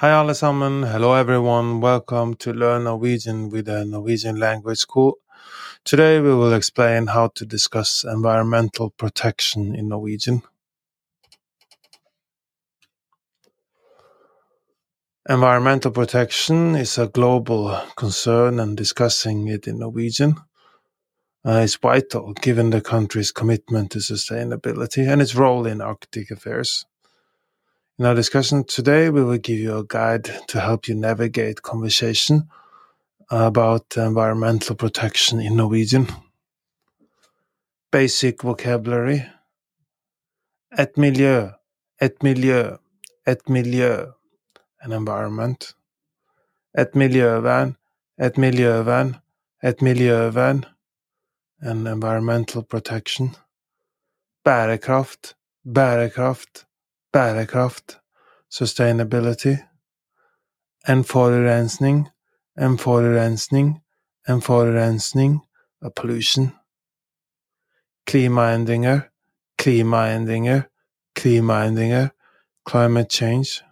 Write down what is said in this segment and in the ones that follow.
Hei, alle sammen. Hello, everyone. Welcome to Learn Norwegian with the Norwegian Language School. Today, we will explain how to discuss environmental protection in Norwegian. Environmental protection is a global concern, and discussing it in Norwegian uh, is vital given the country's commitment to sustainability and its role in Arctic affairs. In our discussion today, we will give you a guide to help you navigate conversation about environmental protection in Norwegian. Basic vocabulary. Et miljø, et miljø, et miljø, an environment. Et miljøvern, et miljøvern, et miljøvern, an environmental protection. Bærekraft, bærekraft, bærekraft, sustainability, en forurensning, en forurensning, en forurensning, a pollution. Klimaendringer, klimaendringer, klimaendringer, climate change.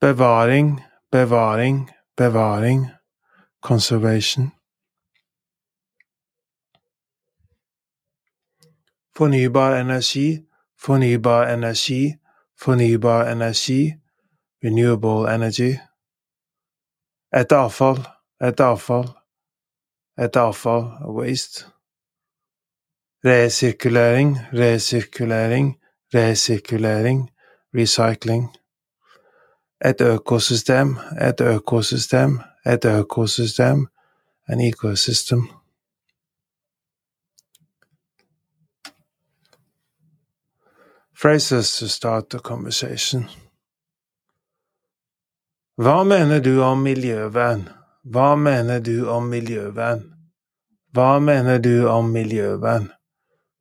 Bevaring, bevaring, bevaring, conservation. Fornybar energi, fornybar energi, fornybar energi, renewable energy. Et avfall, et avfall, et avfall, er waste. Resirkulering, resirkulering, resirkulering, recycling. Et økosystem, et økosystem, et økosystem, an ecosystem. Phrases to start the conversation. Hva mener du om miljøvern? Hva mener du om miljøvern? Hva mener du om miljøvern?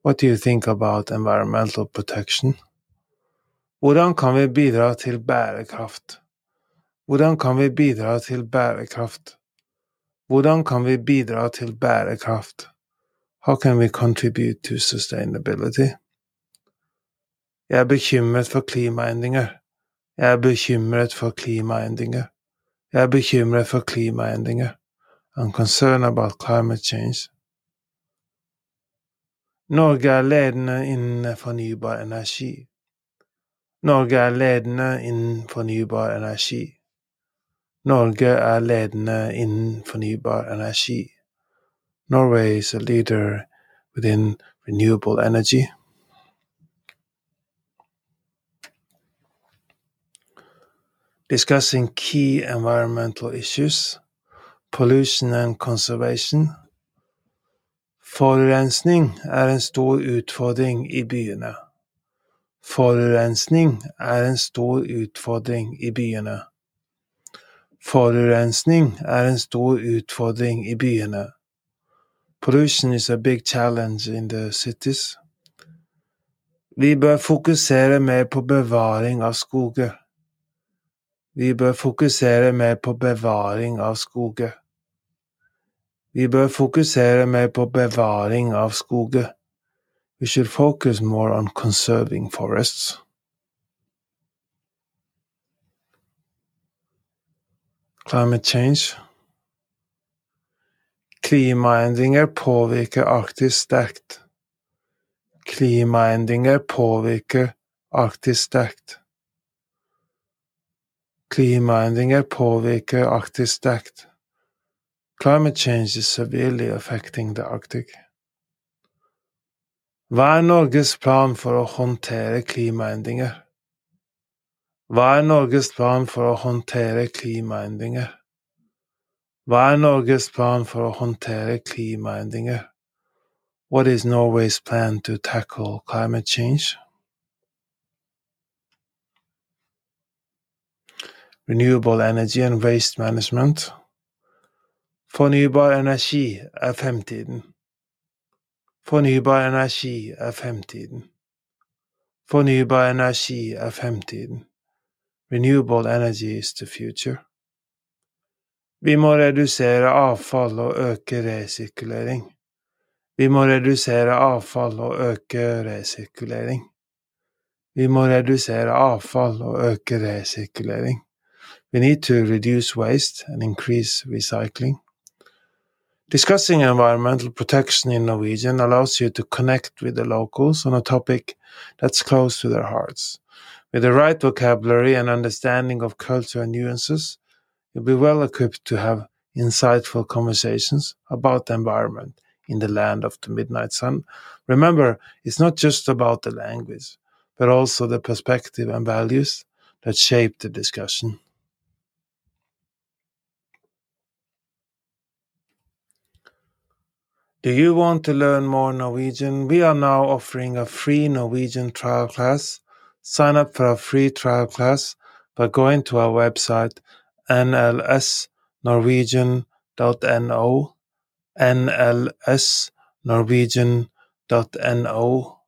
What do you think about environmental protection? Hvordan kan vi bidra til bærekraft? Hvordan kan vi bidra til bærekraft? Hvordan kan vi bidra til bærekraft? How can we contribute to sustainability? Jeg er bekymret for klimaendringer. Jeg er bekymret for klimaendringer. Jeg er bekymret for klimaendringer. I'm concerned about climate change. Norge er ledende innen fornybar energi. Norge er ledende innen fornybar energi. Norge er ledende innen fornybar energi. Norway is a leader within renewable energy. Discussing key environmental issues, pollution and conservation. Forurensning er en stor utfordring i byene. Forurensning er en stor utfordring i byene. Forurensning er en stor utfordring i byene. Pollution is a big challenge in the cities. Vi bør fokusere mer på bevaring av skoger. Vi bør fokusere mer på bevaring av skoger. Vi bør fokusere mer på bevaring av skoger. We should focus more on conserving forests. Climate change. Klimaendringer påvirker Arktis sterkt. Klimaendringer påvirker Arktis sterkt. Klimaendringer påvirker Arktis sterkt. Climate change is severely affecting the Arctic. Hva er Norges plan for å håndtere klimaendringer? Hva er Norges plan for å håndtere klimaendringer? Hva er Norges plan for å håndtere klimaendringer? What is Norway's plan to tackle climate change? Renewable energy and waste management. Fornybar energi er fremtiden. Fornybar energi er fremtiden. Fornybar energi er fremtiden. Renewable energy is the future. Vi må redusere avfall og øke resirkulering. Vi må redusere avfall og øke resirkulering. Vi må redusere avfall og øke resirkulering. We need to reduce waste and increase recycling. Discussing environmental protection in Norwegian allows you to connect with the locals on a topic that's close to their hearts. With the right vocabulary and understanding of culture and nuances, you'll be well equipped to have insightful conversations about the environment in the land of the midnight sun. Remember, it's not just about the language, but also the perspective and values that shape the discussion. Do you want to learn more Norwegian? We are now offering a free Norwegian trial class. Sign up for a free trial class by going to our website nlsnorwegian.no nlsnorwegian.no